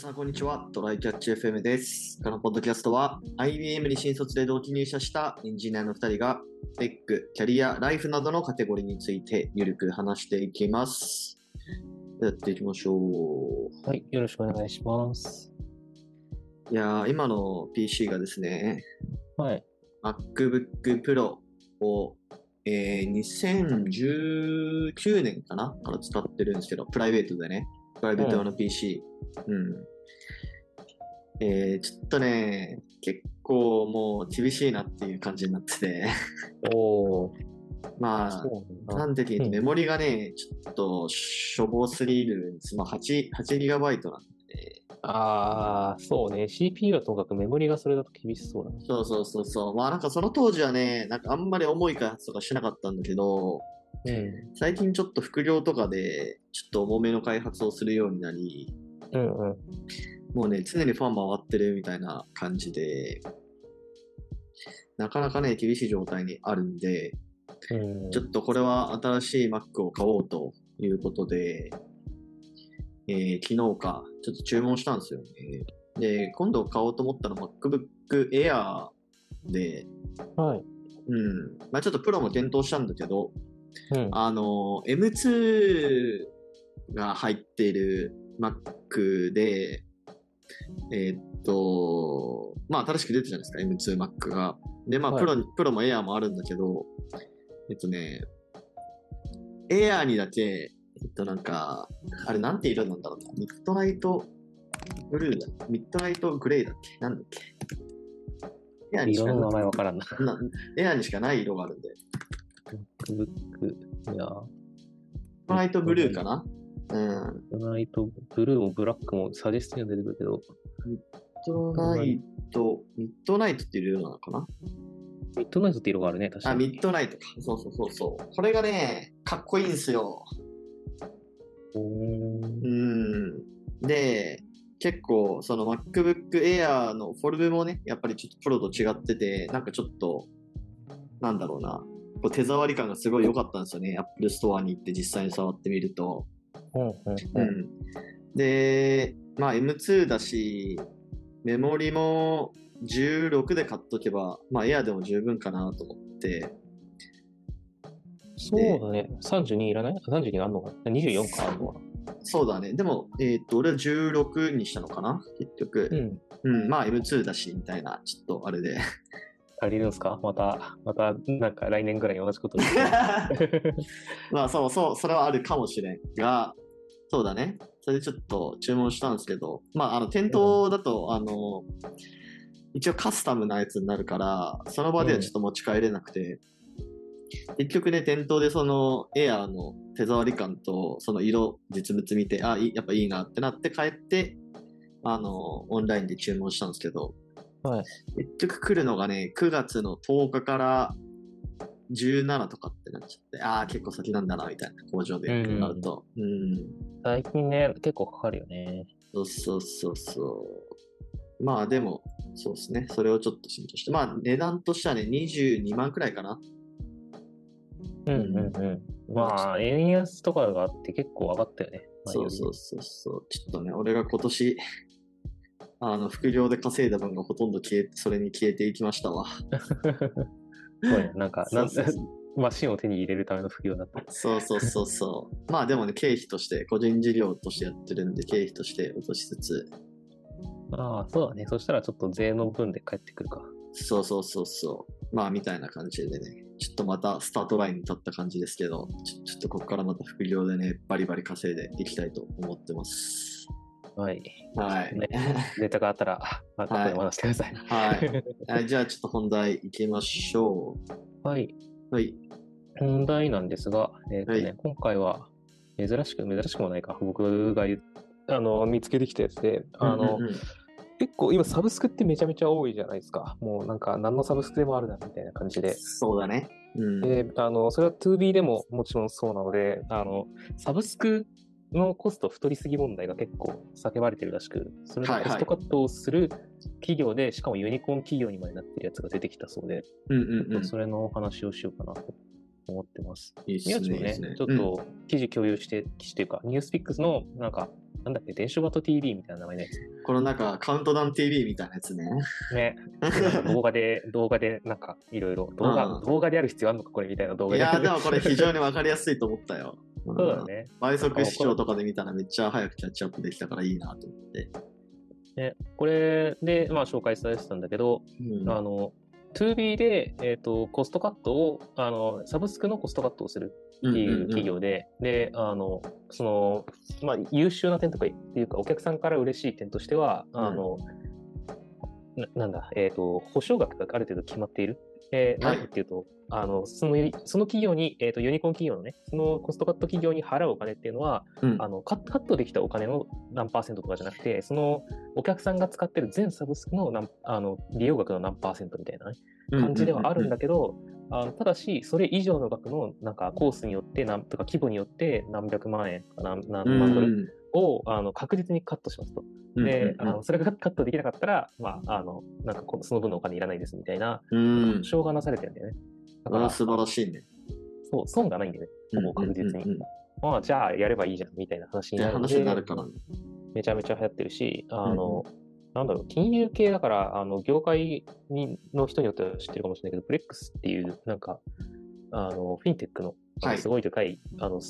さん、こんにちは。トライキャッチ FM です。このポッドキャストは、IBM に新卒で同期入社したエンジニアの2人が、テック、キャリア、ライフなどのカテゴリーについて、ゆるく話していきます。やっていきましょう。はい、よろしくお願いします。いやー、今の PC がですね、はい。MacBook Pro を、えー、2019年かなから使ってるんですけど、プライベートでね、プライベート用の PC。うん。えー、ちょっとね、結構もう厳しいなっていう感じになってて、おー、まあ、なんだ。端的に言うとメモリがね、ちょっとしょぼすぎるんです。まあ、8、8GB なんで、あー、そうね。CPU はともかくメモリがそれだと厳しそうだね。そうそうそうそう。まあなんかその当時はね、なんかあんまり重い開発とかしなかったんだけど、うん。最近ちょっと副業とかで、ちょっと重めの開発をするようになり、うんうん。もうね、常にファン回ってるみたいな感じで、なかなかね、厳しい状態にあるんで、うん、ちょっとこれは新しい Mac を買おうということで、えー昨日か、ちょっと注文したんですよね。で、今度買おうと思ったの MacBook Air で、はい。うん。まあちょっとプロも検討したんだけど、うん。あの、M2 が入っている Mac で、えーっと、まあ新しく出たじゃないですか、M2 Mac が。で、まあはいプロに、プロも Air もあるんだけど、えっとね、Air にだけ、えっとなんか、あれなんて色なんだろうな、ミッドナイトブルーだ、ミッドナイトグレーだっけ？なんだっけ？Air にしか色の名前わからんな。な、Air にしかない色があるんで、MacBook、いや、ミッドナイトブルーかな？うん。ナイト、ブルーもブラックもサジェストには出てくるけど、ミッドナイト、ミッドナイトっていう色なのかな？ミッドナイトって色があるね、確かあ、に。ミッドナイトか。そうそうそうそう。これがね、かっこいいんですよ。うーんうん。で、結構、その MacBook Air のフォルムもね、やっぱりちょっとプロと違ってて、なんかちょっと、なんだろうな、こう手触り感がすごい良かったんですよね。Apple Store に行って実際に触ってみると。うんうんううん。ん。で、まあ M2 だし、メモリも16で買っとけば、まあ Air でも十分かなと思って、そうだね。32いらない？あ ?32 があるのかな ?24 かあるのかな？そうだね。でも、えっ、と、俺は16にしたのかな？結局。うん。うん、まあ M2 だし、みたいな、ちょっとあれで。足りるんすか？また、また、なんか来年ぐらいに同じこと。まあそうそう、それはあるかもしれんが、そうだね。それでちょっと注文したんですけど、まあ、あの、店頭だと、あの、一応カスタムなやつになるから、その場ではちょっと持ち帰れなくて、結局ね、店頭でそのエアーの手触り感とその色、実物見て、あ、やっぱいいなってなって帰って、あの、オンラインで注文したんですけど、はい。結局来るのがね、9月の10日から17とかってなっちゃって、ああ、結構先なんだな、みたいな、工場でやってもらうと。うん。最近ね、結構かかるよね。そうそうそうそう。まあでも、そうですね。それをちょっと浸透して。まあ値段としてはね、22万くらいかな。うんうんうん。まあ、円安とかがあって結構上がったよね。そうそうそうそう。ちょっとね、俺が今年、あの、副業で稼いだ分がほとんど消え、それに消えていきましたわ。そうね。なんか、なん マシンを手に入れるための副業だった。そうそうそうそう。まあでもね、経費として、個人事業としてやってるんで、経費として落としつつ、ああ、そうだね。そしたらちょっと税の分で帰ってくるか。そうそうそうそう。まあみたいな感じでね、ちょっとまたスタートラインに立った感じですけど、ちょちょっとここからまた副業でね、バリバリ稼いでいきたいと思ってます。はい。はい。ねネタがあったら、また後でお話してください。はい。はいじゃあちょっと本題いきましょはい。う。はい。本題なんですが、えーとねはい今回は珍しく、珍しくもないか、僕があの見つけてきたやつで、あの、うんうんうん結構今サブスクってめちゃめちゃ多いじゃないですか。もうなんか何のサブスクでもあるなみたいな感じで。そうだね。うん。で、あの、それは 2B でももちろんそうなので、あの、サブスクのコスト太りすぎ問題が結構叫ばれてるらしく、それではいはいコストカットをする企業で、しかもユニコーン企業にまでなってるやつが出てきたそうで、うんうんうん。それのお話をしようかなと思ってます。いいっすね。宮地もねねちょっと記事共有して、記事というか、ニュースピックスのなんかなんだっけ、電書バト TV みたいな名前のやつ。このなんかカウントダウン TV みたいなやつね。ね。動画で、動画で、なんか、いろいろ、動画、うん動画である必要あるのか、これみたいな動画いや、でもこれ非常に。にわかりやすいと思ったよ。そうだね。倍速視聴とかで見たらめっちゃ早くキャッチアップできたからいいなと思って。ねこれで、まあ、紹介されてたんだけど、うんあの、2B で、えっ、と、コストカットを、あの、サブスクのコストカットをするっていう企業で、で、あの、その、まあ、優秀な点とかっていうか、お客さんから嬉しい点としては、うんあの、ななんだ、えっ、と、保証額がある程度決まっている？えー、はい。なんていうと、あの、その、その企業に、えっ、と、ユニコーン企業のね、そのコストカット企業に払うお金っていうのは、うん。あのカッカットできたお金の何パーセントとかじゃなくて、そのお客さんが使ってる全サブスクの何あの利用額の何パーセントみたいな、ね、感じではあるんだけど、あのただし、それ以上の額のなんかコースによってなんとか規模によって何百万円か何何万ドルを、あの確実にカットしますと。で、あのそれがカットできなかったら、まあ、あのなんかこのその分のお金いらないですみたいなうん。保証がなされてるんだよね。だから素晴らしいね。そう損がないんだよね、ほぼ確実に。うんうんうんまあ、じゃあやればいいじゃんみたいな話になる。話になるからね。めちゃめちゃ流行ってるし、あの、なんだろう、金融系だから、あの、業界にの人によっては知ってるかもしれないけど、 Brex っていう、なんか、あの、フィンテックの、はいすごいでかい、あの、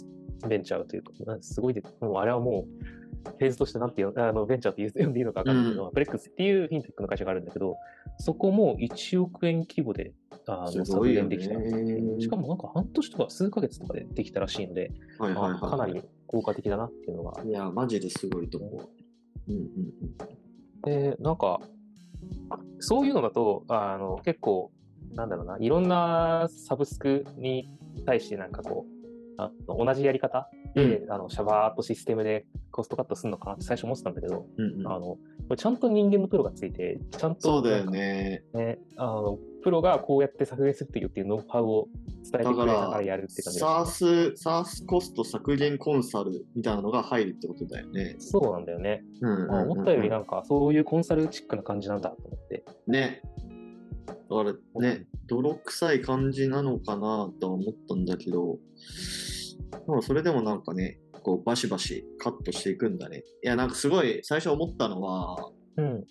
ベンチャーというすごいで、もうあれはもう、フェーズとしてなんていうあのベンチャーって呼んでいいのか分かんないけど、 Brex っていうフィンテックの会社があるんだけど、そこも1億円規模であの削減できた。しかもなんか半年とか数ヶ月とかでできたらしいので、はいはいはいあかなり効果的だなっていうのがいや、マジですごいと思う。うんうんで、なんか、そういうのだと、あの、結構、なんだろうな、いろんなサブスクに対してなんかこう、あの同じやり方？で、あの、シャバーっとシステムでコストカットするのかなって最初思ってたんだけど、うんうんうんあの、ちゃんと人間のプロがついて、ちゃんと、そうだよね。ね、あの、プロがこうやって削減するっていうっていうノウハウを伝えてくれながらやるって感じがして SARS、SARS コスト削減コンサルみたいなのが入るってことだよね。そうなんだよね。うんうんうんうんまあ思ったよりなんか、そういうコンサルチックな感じなんだと思って。ね。だからね、泥臭い感じなのかなとは思ったんだけど、でもそれでもなんかね、こうバシバシカットしていくんだね。いや、なんかすごい最初思ったのは、うん。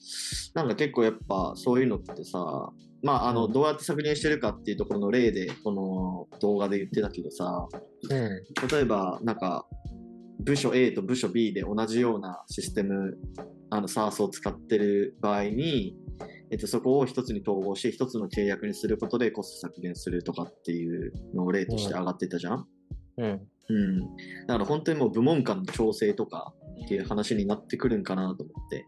なんか結構やっぱそういうのってさ、まああの、うんどうやって削減してるかっていうところの例で、この動画で言ってたけどさ、うん。例えばなんか部署 A と部署 B で同じようなシステム、あの SARS を使ってる場合に、えっと、そこを一つに統合して一つの契約にすることでコスト削減するとかっていうのを例として上がってたじゃん、うん。うん、だから本当にもう部門間の調整とかっていう話になってくるんかなと思って。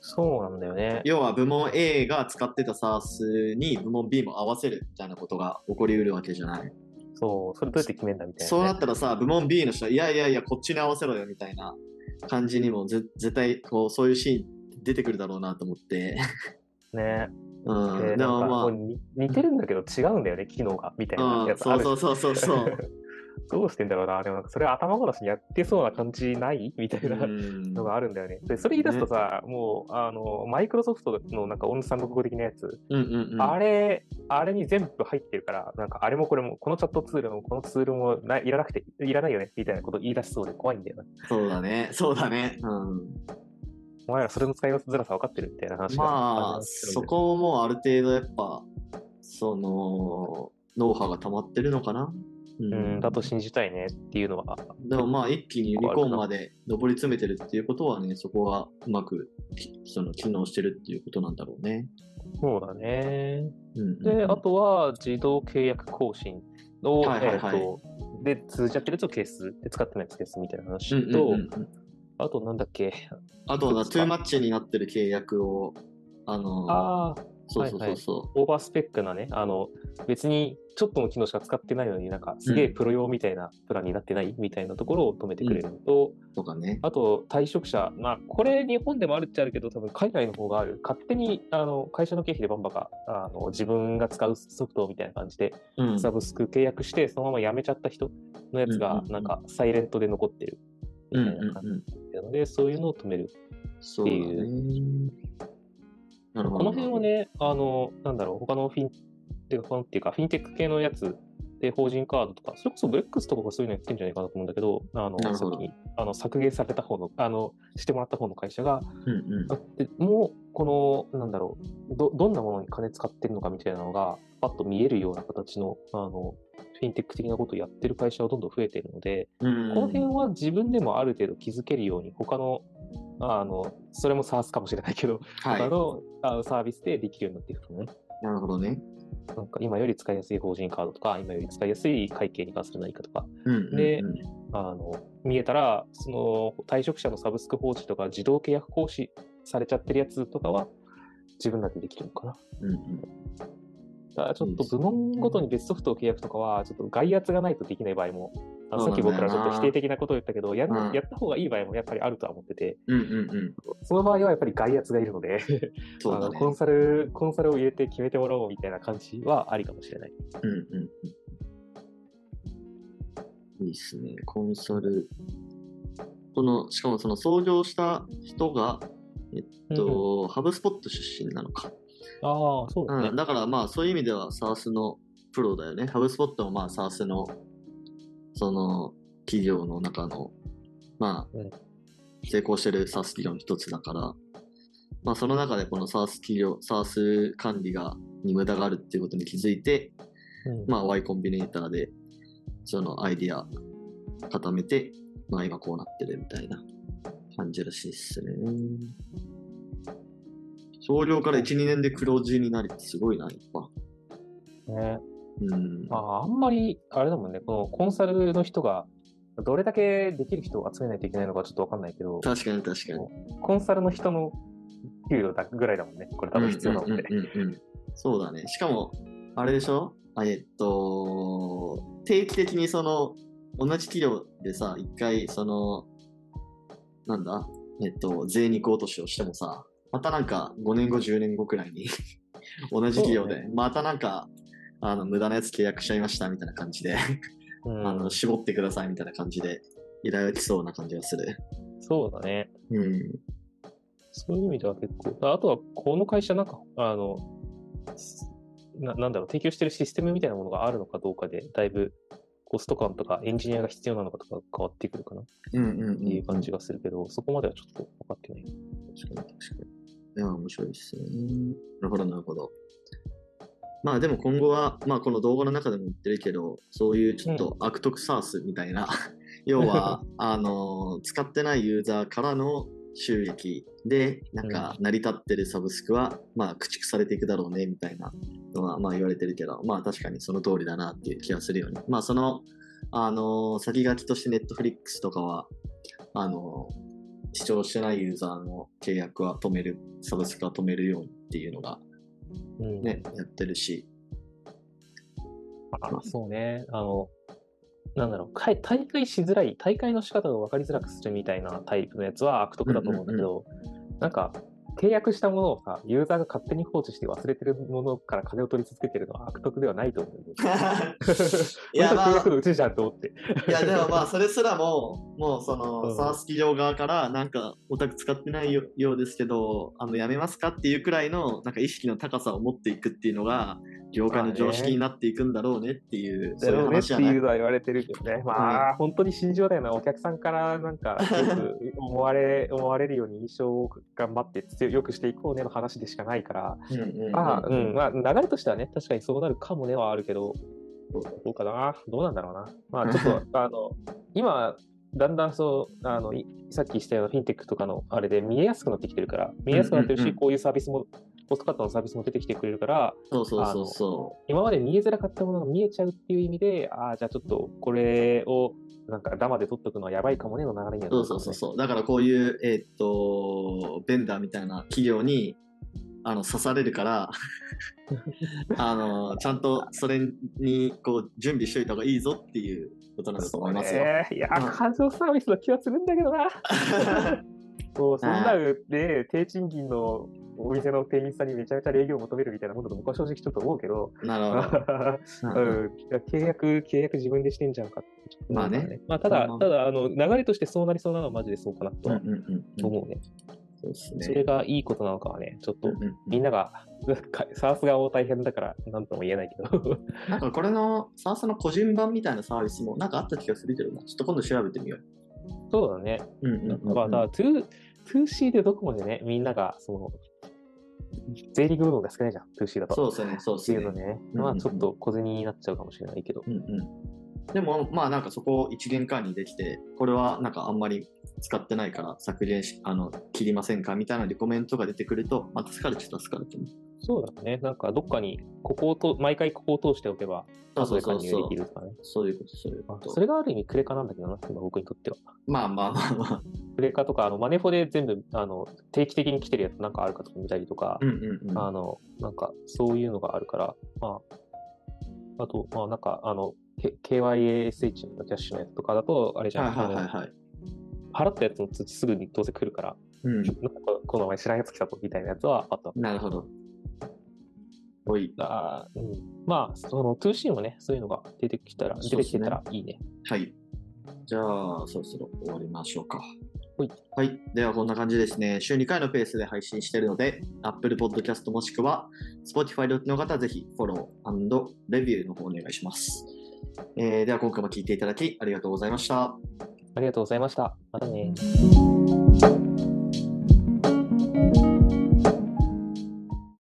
そうなんだよね。要は部門 A が使ってた SARS に部門 B も合わせるみたいなことが起こりうるわけじゃない？そう、それどうやって決めんだみたいな、ね。そうなったらさ、部門 B の人は、いやいやいや、こっちに合わせろよみたいな感じにもぜ絶対こうそういうシーン出てくるだろうなと思って。ね。うん。でなんかこうに似てるんだけど違うんだよね、機能が。みたいあ、なうん、やつあるそうそうそうそうそう。どうしてんだろうな。でもなんかそれ頭ごなしにやってそうな感じない？みたいなうんのがあるんだよね。で、それ言い出すとさ、もう、あの、マイクロソフトのなんか音三国語的なやつ、うんうんうん。あれ、あれに全部入ってるから、なんかあれもこれも、このチャットツールもこのツールもないいらなくて、いらないよね、みたいなこと言い出しそうで怖いんだよな。そうだね。そうだね。うん。お前らそれの使いづらさ分かってるみたいな話がまあ、そこもある程度やっぱ、その、ノウハウが溜まってるのかな？ううん、だと信じたいねっていうのは、でもまあ一気にユニコーンまで上り詰めてるっていうことはね、そこがうまくきその機能してるっていうことなんだろうね。そうだね。うんうんうんで、あとは自動契約更新を、はいはいはいえっと、で、通じちゃってると消す、で、使ってないやつ消すみたいなうん話うんと、うんうんあとなんだっけ、あとは、いくつか。トゥーマッチになってる契約を、あのー。ああ、そうそうそう。そオーバースペックなね、あの、別にちょっとの機能しか使ってないのになんかすげえプロ用みたいなプランになってないみたいなところを止めてくれるのと、う。とかね。あと退職者、まあこれ日本でもあるっちゃあるけど多分海外の方がある。勝手にあの会社の経費でバンバカあの自分が使うソフトみたいな感じでうん。サブスク契約してそのまま辞めちゃった人のやつうんうんうん。がなんかサイレントで残ってる。みうんたいな感うんうん。じなので、そういうのを止める。そうだね。なるほど。この辺はね、あの、なんだろう、他のフィン、っていうか、フィンテック系のやつで、法人カードとか、それこそブレックスとかがそういうのやってんじゃないかなと思うんだけど、あの、なるほどさっき、あの、削減された方の、あの、してもらった方の会社が、うんうんもう、この、なんだろう、ど、どんなものに金使ってるのかみたいなのが、パッと見えるような形の、あの、フィンテック的なことをやってる会社はどんどん増えているので、うんこの辺は自分でもある程度気づけるように、他の、あの、それも SARS かもしれないけど、はい他のあのサービスでできるようになっていくとね。なるほどね。なんか今より使いやすい法人カードとか、今より使いやすい会計に関する何かとか、うんうんうんであの、見えたら、その退職者のサブスク放置とか自動契約行使されちゃってるやつとかは自分らでできるのかな。うんうんただちょっと部門ごとに別ソフトを契約とかは、ちょっと外圧がないとできない場合も、あのさっき僕らちょっと否定的なことを言ったけど、ややった方がいい場合もやっぱりあるとは思ってて、うんうんうん。その場合はやっぱり外圧がいるので、コンサル、コンサルを入れて決めてもらおうみたいな感じはありかもしれない。うんうんうん。いいっすね。コンサル。この、しかもその創業した人が、えっと、ハブスポット出身なのか。ああ、そうだね。うん、だからまあそういう意味では SARS のプロだよね。ハブスポットもまあ SARS のその企業の中のまあ、うん成功してる SARS 企業の一つだから、まあその中でこの SARS 企業、SARS 管理がに無駄があるっていうことに気づいて、うんまあ Y コンビネーターでそのアイディア固めて、まあ今こうなってるみたいな感じらしいっすね。創業から1、2年で黒字になりってすごいな、やっぱ。ねうん。あああんまり、あれだもんね、このコンサルの人が、どれだけできる人を集めないといけないのかちょっとわかんないけど、確かに確かに。コンサルの人の給料だぐらいだもんね、これ多分必要なので。うんうんうんうんそうだね。しかも、あれでしょ？あえっと、定期的にその、同じ企業でさ、一回、その、なんだ？えっと、税肉落としをしてもさ、またなんか5年後、10年後くらいに 同じ企業で、またなんか、あの、無駄なやつ契約しちゃいましたみたいな感じで、うんあの、絞ってくださいみたいな感じで、依頼が来そうな感じがする。そうだね。うん。そういう意味では結構、ああとはこの会社なんか、あの、ななんだろう、提供してるシステムみたいなものがあるのかどうかで、だいぶコスト感とかエンジニアが必要なのかとか変わってくるかなっうんうんうん。ていう感じがするけど、そこまではちょっと分かってない。確かに確かに。いや、面白いですね。なるほど、なるほど。まあでも今後は、まあこの動画の中でも言ってるけど、そういうちょっと悪徳サースみたいな、要は、あの、使ってないユーザーからの収益で、なんか成り立ってるサブスクは、まあ駆逐されていくだろうね、みたいなのは、まあ言われてるけど、まあ確かにその通りだなっていう気がするよね。まあその、あの、先書きとしてネットフリックスとかは、あの、視聴してないユーザーの契約は止める、サブスクは止めるようにっていうのがうんね、やってるし。あそうね。あの、なんだろう、大会しづらい、大会の仕方が分かりづらくするみたいなタイプのやつは悪徳だと思うんだけど、なんか、契約したものをさ、ユーザーが勝手に放置して忘れてるものから金を取り続けてるのは悪徳ではないと思う。いや、ま契あ約のうちじゃんと思って。いや、でもまあ、それすらも、もうその、うんサース企業側から、なんか、オタク使ってないよようですけど、あの、やめますかっていうくらいの、なんか意識の高さを持っていくっていうのが、業界の常識になっていくんだろうねっていう、そういうだろうねっていいうのは言われてるけどね。まあ、本当に心情だよな。お客さんからなんか、よく思われ、思われるように印象を頑張って強よくしていこうねの話でしかないから、うんうんうんまあ、うん、まあ、流れとしてはね、確かにそうなるかもねはあるけど、どうかな。どうなんだろうな。まあ、ちょっと、あの、今、だんだんそう、あの、いさっきしたようなフィンテックとかのあれで見えやすくなってきてるから、見えやすくなってるし、うんうんうんこういうサービスも、ポストカットのサービスも出てきてくれるから、そうそうそうそ今まで見えづらかったものが見えちゃうっていう意味で、ああ、じゃあちょっとこれをなんかダマで取っとくのはやばいかもねの流れにう。はそうそうそうそう。だからこういう、えーっと、ベンダーみたいな企業に、あの、刺されるから、あの、ちゃんとそれに、こう、準備しといた方がいいぞっていうことなんだと思いますよ。ねいや、うん過剰サービスの気はするんだけどな。そう、そんなので、低賃金のお店の店員さんにめちゃめちゃ礼儀を求めるみたいなものだと僕は正直ちょっと思うけど、なるほど。契約、契約自分でしてんじゃんかまあね。まあ、ただまあ、ただ、あの、流れとしてそうなりそうなのはマジでそうかなと思うね。そうですね。それがいいことなのかはね、ちょっとみんなが、サース側も大変だから、なんとも言えないけど。なんかこれの SARS の個人版みたいなサービスもなんかあった気がするけどな。ちょっと今度調べてみよそうだね。う。うんうんうんだから 2- 2C でどこまでね、みんなが、その、税理部分が少ないじゃん、2C だと。そうですね、そうですねっていうの。ね、まあちょっと小銭になっちゃうかもしれないけど。うんうん、でも、まあなんかそこを一元管理できて、これはなんかあんまり使ってないから削減し、あの、切りませんか？みたいなリコメントが出てくると、まあ助かるっちゃ助かると思う。そうだね。なんかどっかに、ここをと、毎回ここを通しておけば、そう後そうそうそうでき。るとかね。そういうこと、そういうまあこと。それがある意味クレカなんだけどな、今僕にとっては。まあまあまあまあ。クレカとか、あのマネフォで全部あの定期的に来てるやつなんかあるかとか見たりとか、うんうんうん。あの、なんかそういうのがあるから、まあ、あと、まあなんか、あの、K- KYASH のキャッシュのやつとかだと、あれじゃん、はいはいはい。払ったやつの通知すぐにどうせ来るから、うん。なんかこの前知らんやつ来たとみたいなやつはあった。なるほど。おい。あーうん、まあ、その 2C もね、そういうのが出てきたら、出てきてたらいいね。はい。じゃあ、そろそろ終わりましょうか。はい。はい。では、こんな感じですね。週2回のペースで配信しているので、Apple Podcast もしくは Spotify でお聞きの方はぜひフォローレビューの方お願いします。えーでは、今回も聞いていただきありがとうございました。ありがとうございました。またね。